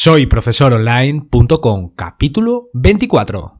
Soy profesoronline.com, capítulo 24.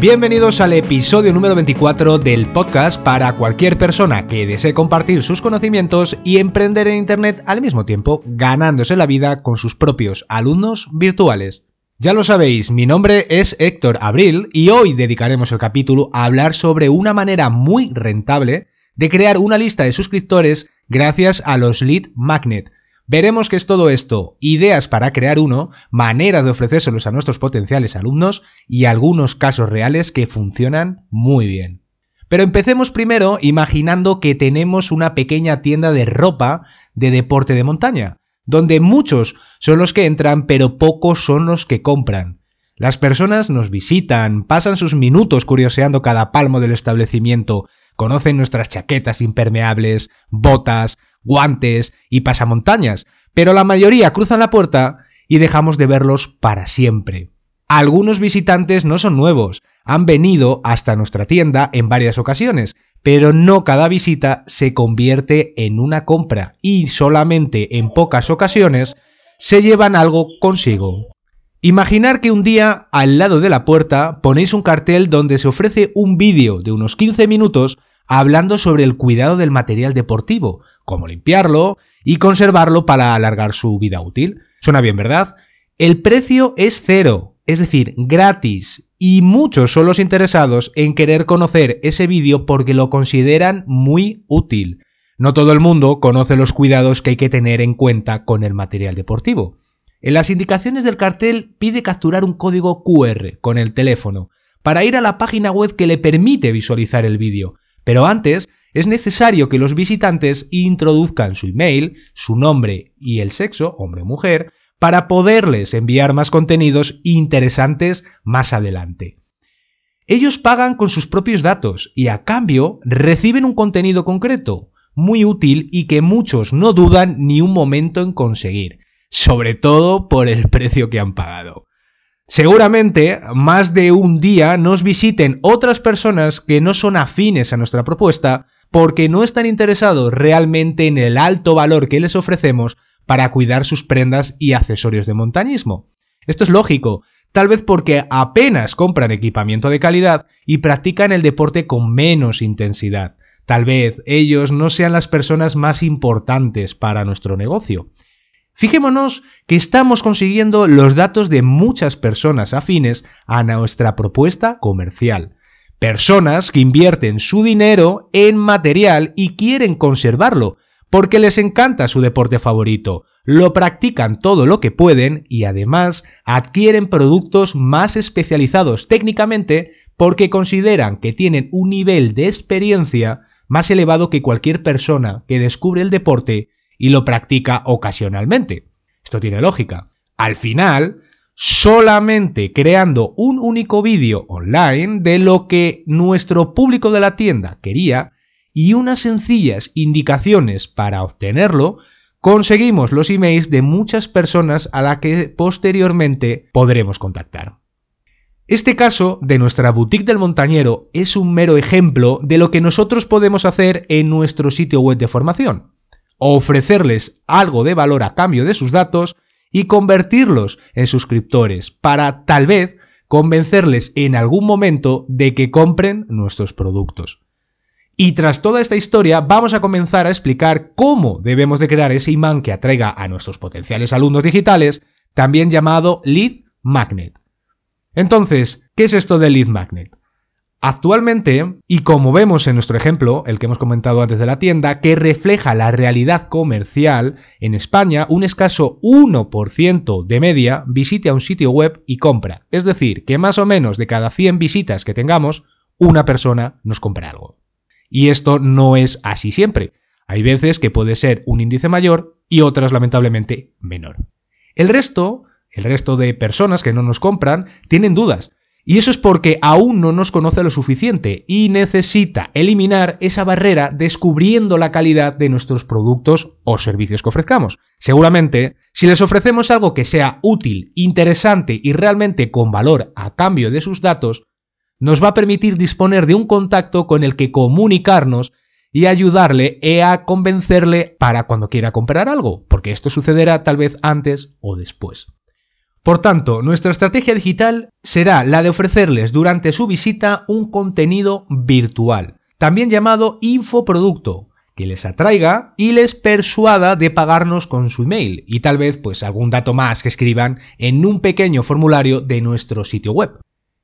Bienvenidos al episodio número 24 del podcast para cualquier persona que desee compartir sus conocimientos y emprender en Internet al mismo tiempo, ganándose la vida con sus propios alumnos virtuales. Ya lo sabéis, mi nombre es Héctor Abril y hoy dedicaremos el capítulo a hablar sobre una manera muy rentable de crear una lista de suscriptores gracias a los lead magnet. Veremos qué es todo esto, ideas para crear uno, maneras de ofrecérselos a nuestros potenciales alumnos y algunos casos reales que funcionan muy bien. Pero empecemos primero imaginando que tenemos una pequeña tienda de ropa de deporte de montaña donde muchos son los que entran pero pocos son los que compran. Las personas nos visitan, pasan sus minutos curioseando cada palmo del establecimiento, conocen nuestras chaquetas impermeables, botas, guantes y pasamontañas, pero la mayoría cruzan la puerta y dejamos de verlos para siempre. Algunos visitantes no son nuevos, han venido hasta nuestra tienda en varias ocasiones, pero no cada visita se convierte en una compra y solamente en pocas ocasiones se llevan algo consigo. Imaginar que un día al lado de la puerta ponéis un cartel donde se ofrece un vídeo de unos 15 minutos hablando sobre el cuidado del material deportivo, cómo limpiarlo y conservarlo para alargar su vida útil. Suena bien, ¿verdad? El precio es cero, es decir, gratis, y muchos son los interesados en querer conocer ese vídeo porque lo consideran muy útil. No todo el mundo conoce los cuidados que hay que tener en cuenta con el material deportivo. En las indicaciones del cartel pide capturar un código QR con el teléfono para ir a la página web que le permite visualizar el vídeo, pero antes es necesario que los visitantes introduzcan su email, su nombre y el sexo, hombre o mujer, para poderles enviar más contenidos interesantes más adelante. Ellos pagan con sus propios datos y a cambio reciben un contenido concreto, muy útil y que muchos no dudan ni un momento en conseguir, sobre todo por el precio que han pagado. Seguramente más de un día nos visiten otras personas que no son afines a nuestra propuesta porque no están interesados realmente en el alto valor que les ofrecemos para cuidar sus prendas y accesorios de montañismo. Esto es lógico, tal vez porque apenas compran equipamiento de calidad y practican el deporte con menos intensidad. Tal vez ellos no sean las personas más importantes para nuestro negocio. Fijémonos que estamos consiguiendo los datos de muchas personas afines a nuestra propuesta comercial. Personas que invierten su dinero en material y quieren conservarlo, porque les encanta su deporte favorito, lo practican todo lo que pueden y además adquieren productos más especializados técnicamente porque consideran que tienen un nivel de experiencia más elevado que cualquier persona que descubre el deporte y lo practica ocasionalmente. Esto tiene lógica. Al final, solamente creando un único vídeo online de lo que nuestro público de la tienda quería, y unas sencillas indicaciones para obtenerlo, conseguimos los emails de muchas personas a las que posteriormente podremos contactar. Este caso de nuestra boutique del montañero es un mero ejemplo de lo que nosotros podemos hacer en nuestro sitio web de formación. Ofrecerles algo de valor a cambio de sus datos y convertirlos en suscriptores para tal vez convencerles en algún momento de que compren nuestros productos. Y tras toda esta historia vamos a comenzar a explicar cómo debemos de crear ese imán que atraiga a nuestros potenciales alumnos digitales, también llamado lead magnet. Entonces, ¿qué es esto del lead magnet? Actualmente, y como vemos en nuestro ejemplo, el que hemos comentado antes de la tienda, que refleja la realidad comercial, en España un escaso 1% de media visite a un sitio web y compra. Es decir, que más o menos de cada 100 visitas que tengamos, una persona nos compra algo. Y esto no es así siempre. Hay veces que puede ser un índice mayor y otras lamentablemente menor. El resto, el resto de personas que no nos compran, tienen dudas. Y eso es porque aún no nos conoce lo suficiente y necesita eliminar esa barrera descubriendo la calidad de nuestros productos o servicios que ofrezcamos. Seguramente, si les ofrecemos algo que sea útil, interesante y realmente con valor a cambio de sus datos, nos va a permitir disponer de un contacto con el que comunicarnos y ayudarle e a convencerle para cuando quiera comprar algo, porque esto sucederá tal vez antes o después. Por tanto, nuestra estrategia digital será la de ofrecerles durante su visita un contenido virtual, también llamado infoproducto, que les atraiga y les persuada de pagarnos con su email y tal vez pues algún dato más que escriban en un pequeño formulario de nuestro sitio web.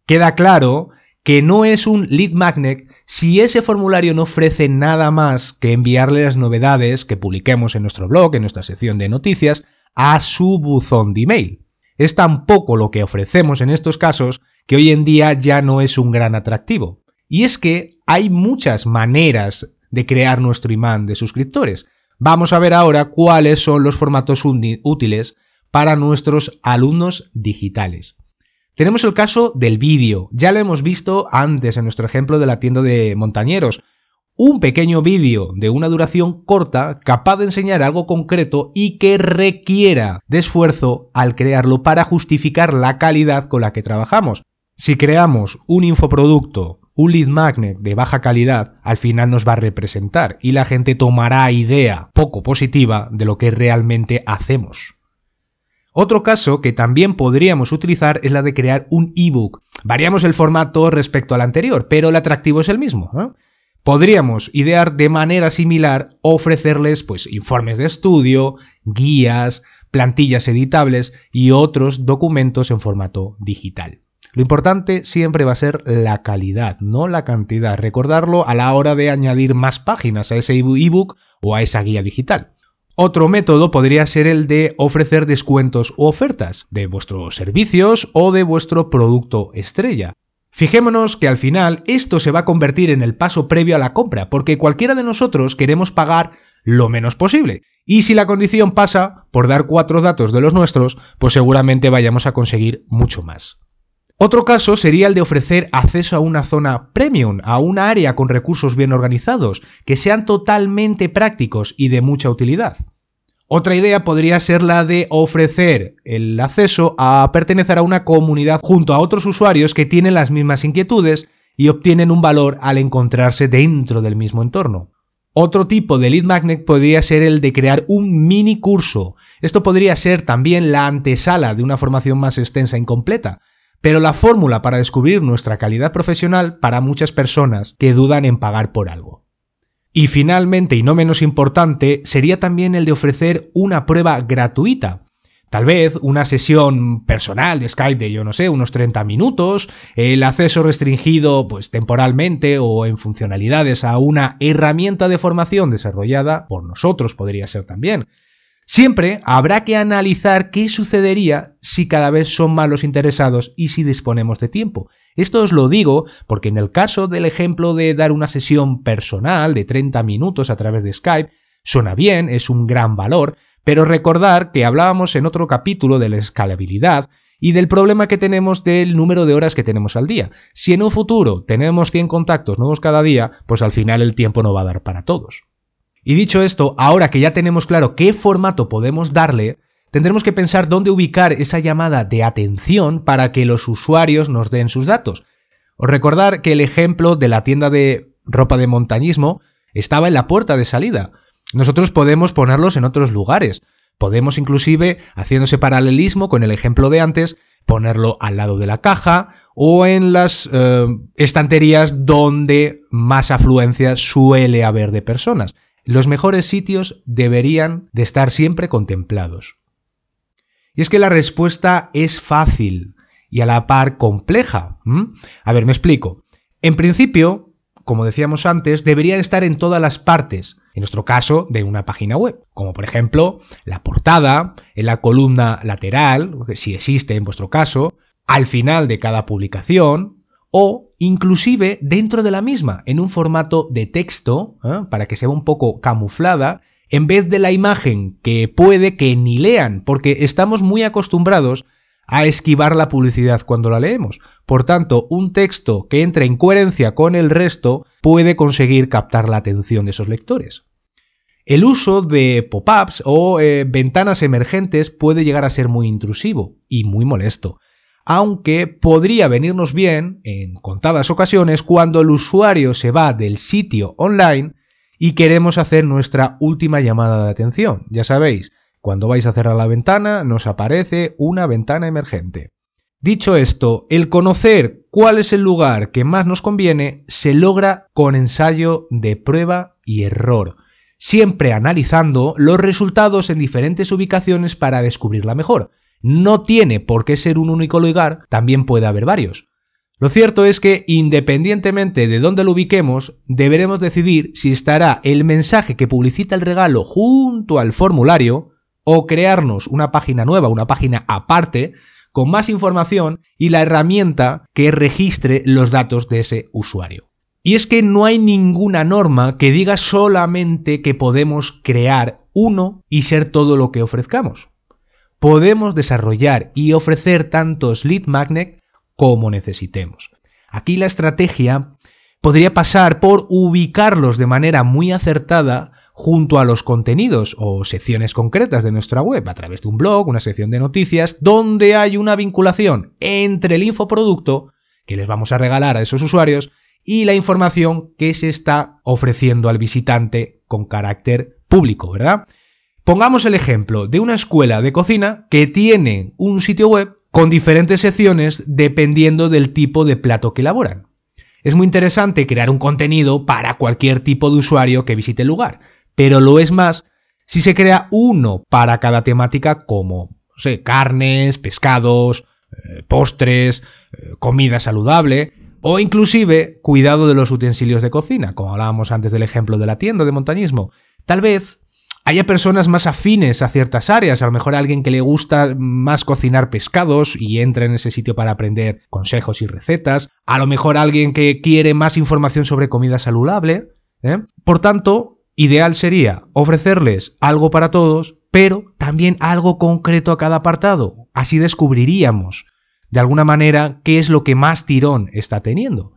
Queda claro que no es un lead magnet si ese formulario no ofrece nada más que enviarle las novedades que publiquemos en nuestro blog, en nuestra sección de noticias, a su buzón de email. Es tan poco lo que ofrecemos en estos casos que hoy en día ya no es un gran atractivo. Y es que hay muchas maneras de crear nuestro imán de suscriptores. Vamos a ver ahora cuáles son los formatos útiles para nuestros alumnos digitales. Tenemos el caso del vídeo, ya lo hemos visto antes en nuestro ejemplo de la tienda de montañeros. Un pequeño vídeo de una duración corta capaz de enseñar algo concreto y que requiera de esfuerzo al crearlo para justificar la calidad con la que trabajamos. Si creamos un infoproducto, un lead magnet de baja calidad, al final nos va a representar y la gente tomará idea poco positiva de lo que realmente hacemos. Otro caso que también podríamos utilizar es la de crear un ebook. Variamos el formato respecto al anterior, pero el atractivo es el mismo. Podríamos idear de manera similar ofrecerles pues, informes de estudio, guías, plantillas editables y otros documentos en formato digital. Lo importante siempre va a ser la calidad, no la cantidad. Recordarlo a la hora de añadir más páginas a ese ebook o a esa guía digital. Otro método podría ser el de ofrecer descuentos u ofertas de vuestros servicios o de vuestro producto estrella. Fijémonos que al final esto se va a convertir en el paso previo a la compra, porque cualquiera de nosotros queremos pagar lo menos posible. Y si la condición pasa por dar cuatro datos de los nuestros, pues seguramente vayamos a conseguir mucho más. Otro caso sería el de ofrecer acceso a una zona premium, a una área con recursos bien organizados, que sean totalmente prácticos y de mucha utilidad. Otra idea podría ser la de ofrecer el acceso a pertenecer a una comunidad junto a otros usuarios que tienen las mismas inquietudes y obtienen un valor al encontrarse dentro del mismo entorno. Otro tipo de lead magnet podría ser el de crear un mini curso. Esto podría ser también la antesala de una formación más extensa e incompleta, pero la fórmula para descubrir nuestra calidad profesional para muchas personas que dudan en pagar por algo. Y finalmente, y no menos importante, sería también el de ofrecer una prueba gratuita. Tal vez una sesión personal de Skype de, yo no sé, unos 30 minutos, el acceso restringido pues temporalmente o en funcionalidades a una herramienta de formación desarrollada por nosotros podría ser también. Siempre habrá que analizar qué sucedería si cada vez son más los interesados y si disponemos de tiempo. Esto os lo digo porque en el caso del ejemplo de dar una sesión personal de 30 minutos a través de Skype, suena bien, es un gran valor, pero recordar que hablábamos en otro capítulo de la escalabilidad y del problema que tenemos del número de horas que tenemos al día. Si en un futuro tenemos 100 contactos nuevos cada día, pues al final el tiempo no va a dar para todos. Y dicho esto, ahora que ya tenemos claro qué formato podemos darle, tendremos que pensar dónde ubicar esa llamada de atención para que los usuarios nos den sus datos. Os recordar que el ejemplo de la tienda de ropa de montañismo estaba en la puerta de salida. Nosotros podemos ponerlos en otros lugares. Podemos inclusive, haciéndose paralelismo con el ejemplo de antes, ponerlo al lado de la caja o en las eh, estanterías donde más afluencia suele haber de personas. Los mejores sitios deberían de estar siempre contemplados. Y es que la respuesta es fácil y a la par compleja. A ver, me explico. En principio, como decíamos antes, deberían estar en todas las partes, en nuestro caso, de una página web, como por ejemplo la portada, en la columna lateral, si existe en vuestro caso, al final de cada publicación, o inclusive dentro de la misma, en un formato de texto, ¿eh? para que sea un poco camuflada, en vez de la imagen que puede que ni lean, porque estamos muy acostumbrados a esquivar la publicidad cuando la leemos. Por tanto, un texto que entre en coherencia con el resto puede conseguir captar la atención de esos lectores. El uso de pop-ups o eh, ventanas emergentes puede llegar a ser muy intrusivo y muy molesto. Aunque podría venirnos bien en contadas ocasiones cuando el usuario se va del sitio online y queremos hacer nuestra última llamada de atención. Ya sabéis, cuando vais a cerrar la ventana nos aparece una ventana emergente. Dicho esto, el conocer cuál es el lugar que más nos conviene se logra con ensayo de prueba y error, siempre analizando los resultados en diferentes ubicaciones para descubrirla mejor. No tiene por qué ser un único lugar, también puede haber varios. Lo cierto es que, independientemente de dónde lo ubiquemos, deberemos decidir si estará el mensaje que publicita el regalo junto al formulario o crearnos una página nueva, una página aparte, con más información y la herramienta que registre los datos de ese usuario. Y es que no hay ninguna norma que diga solamente que podemos crear uno y ser todo lo que ofrezcamos. Podemos desarrollar y ofrecer tantos lead magnet como necesitemos. Aquí la estrategia podría pasar por ubicarlos de manera muy acertada junto a los contenidos o secciones concretas de nuestra web a través de un blog, una sección de noticias, donde hay una vinculación entre el infoproducto que les vamos a regalar a esos usuarios y la información que se está ofreciendo al visitante con carácter público, ¿verdad? Pongamos el ejemplo de una escuela de cocina que tiene un sitio web con diferentes secciones dependiendo del tipo de plato que elaboran. Es muy interesante crear un contenido para cualquier tipo de usuario que visite el lugar, pero lo es más si se crea uno para cada temática como sé, carnes, pescados, eh, postres, eh, comida saludable o inclusive cuidado de los utensilios de cocina, como hablábamos antes del ejemplo de la tienda de montañismo. Tal vez haya personas más afines a ciertas áreas, a lo mejor alguien que le gusta más cocinar pescados y entra en ese sitio para aprender consejos y recetas, a lo mejor alguien que quiere más información sobre comida saludable. ¿eh? Por tanto, Ideal sería ofrecerles algo para todos, pero también algo concreto a cada apartado. Así descubriríamos, de alguna manera, qué es lo que más tirón está teniendo.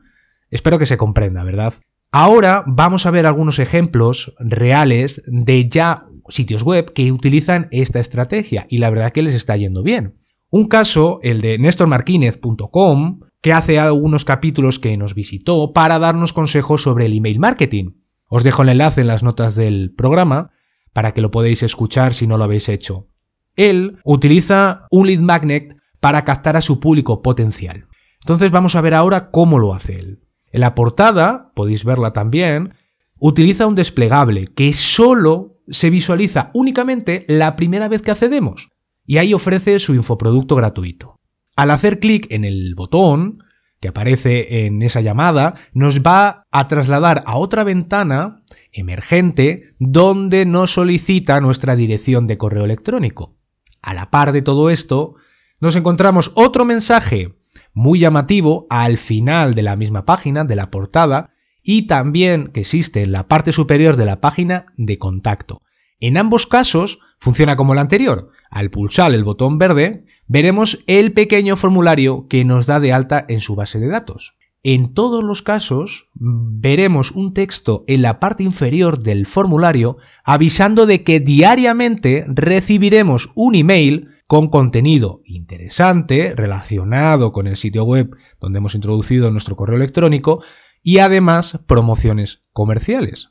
Espero que se comprenda, ¿verdad? Ahora vamos a ver algunos ejemplos reales de ya sitios web que utilizan esta estrategia y la verdad que les está yendo bien. Un caso, el de nestormarquinez.com, que hace algunos capítulos que nos visitó para darnos consejos sobre el email marketing. Os dejo el enlace en las notas del programa para que lo podéis escuchar si no lo habéis hecho. Él utiliza un lead magnet para captar a su público potencial. Entonces vamos a ver ahora cómo lo hace él. En la portada, podéis verla también, utiliza un desplegable que solo se visualiza únicamente la primera vez que accedemos y ahí ofrece su infoproducto gratuito. Al hacer clic en el botón, que aparece en esa llamada nos va a trasladar a otra ventana emergente donde nos solicita nuestra dirección de correo electrónico. A la par de todo esto, nos encontramos otro mensaje muy llamativo al final de la misma página, de la portada, y también que existe en la parte superior de la página de contacto. En ambos casos funciona como el anterior. Al pulsar el botón verde, veremos el pequeño formulario que nos da de alta en su base de datos. En todos los casos, veremos un texto en la parte inferior del formulario avisando de que diariamente recibiremos un email con contenido interesante relacionado con el sitio web donde hemos introducido nuestro correo electrónico y además promociones comerciales.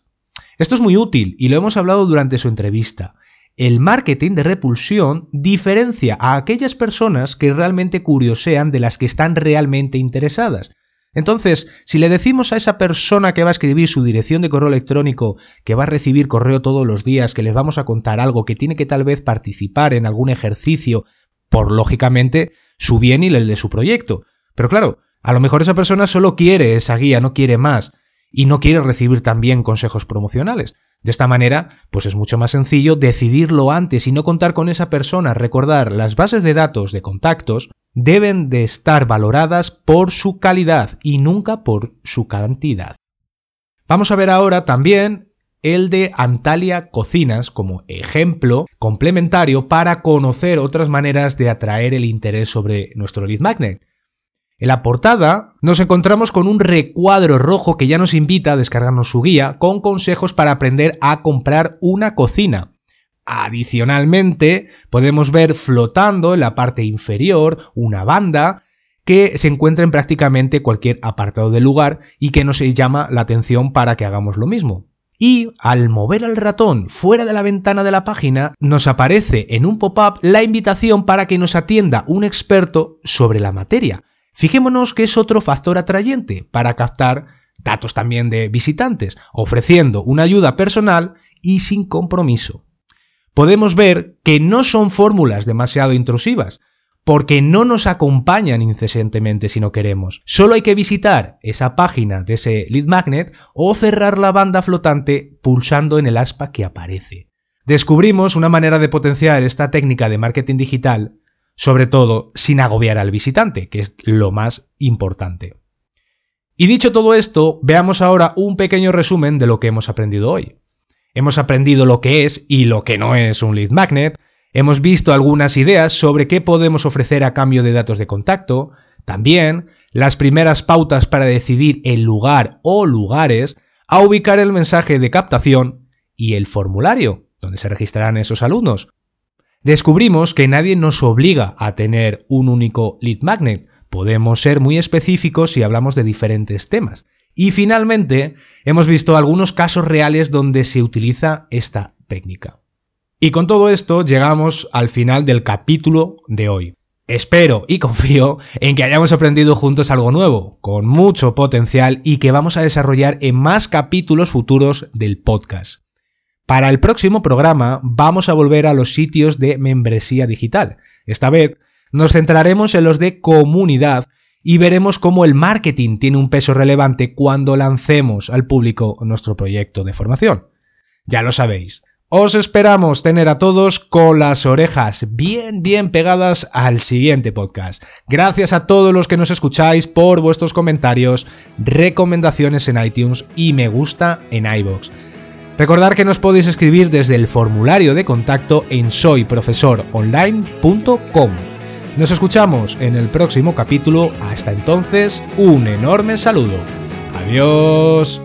Esto es muy útil y lo hemos hablado durante su entrevista el marketing de repulsión diferencia a aquellas personas que realmente curiosean de las que están realmente interesadas. Entonces, si le decimos a esa persona que va a escribir su dirección de correo electrónico, que va a recibir correo todos los días, que les vamos a contar algo, que tiene que tal vez participar en algún ejercicio, por lógicamente su bien y el de su proyecto. Pero claro, a lo mejor esa persona solo quiere esa guía, no quiere más, y no quiere recibir también consejos promocionales. De esta manera, pues es mucho más sencillo decidirlo antes y no contar con esa persona. Recordar, las bases de datos de contactos deben de estar valoradas por su calidad y nunca por su cantidad. Vamos a ver ahora también el de Antalya Cocinas como ejemplo complementario para conocer otras maneras de atraer el interés sobre nuestro lead magnet. En la portada nos encontramos con un recuadro rojo que ya nos invita a descargarnos su guía con consejos para aprender a comprar una cocina. Adicionalmente, podemos ver flotando en la parte inferior una banda que se encuentra en prácticamente cualquier apartado del lugar y que nos llama la atención para que hagamos lo mismo. Y al mover el ratón fuera de la ventana de la página, nos aparece en un pop-up la invitación para que nos atienda un experto sobre la materia. Fijémonos que es otro factor atrayente para captar datos también de visitantes, ofreciendo una ayuda personal y sin compromiso. Podemos ver que no son fórmulas demasiado intrusivas, porque no nos acompañan incesantemente si no queremos. Solo hay que visitar esa página de ese lead magnet o cerrar la banda flotante pulsando en el aspa que aparece. Descubrimos una manera de potenciar esta técnica de marketing digital, sobre todo sin agobiar al visitante, que es lo más importante. Y dicho todo esto, veamos ahora un pequeño resumen de lo que hemos aprendido hoy. Hemos aprendido lo que es y lo que no es un lead magnet, Hemos visto algunas ideas sobre qué podemos ofrecer a cambio de datos de contacto, también las primeras pautas para decidir el lugar o lugares a ubicar el mensaje de captación y el formulario, donde se registrarán esos alumnos. Descubrimos que nadie nos obliga a tener un único lead magnet, podemos ser muy específicos si hablamos de diferentes temas. Y finalmente, hemos visto algunos casos reales donde se utiliza esta técnica. Y con todo esto llegamos al final del capítulo de hoy. Espero y confío en que hayamos aprendido juntos algo nuevo, con mucho potencial y que vamos a desarrollar en más capítulos futuros del podcast. Para el próximo programa vamos a volver a los sitios de membresía digital. Esta vez nos centraremos en los de comunidad y veremos cómo el marketing tiene un peso relevante cuando lancemos al público nuestro proyecto de formación. Ya lo sabéis, os esperamos tener a todos con las orejas bien, bien pegadas al siguiente podcast. Gracias a todos los que nos escucháis por vuestros comentarios, recomendaciones en iTunes y me gusta en iBox. Recordad que nos podéis escribir desde el formulario de contacto en soyprofesoronline.com. Nos escuchamos en el próximo capítulo. Hasta entonces, un enorme saludo. Adiós.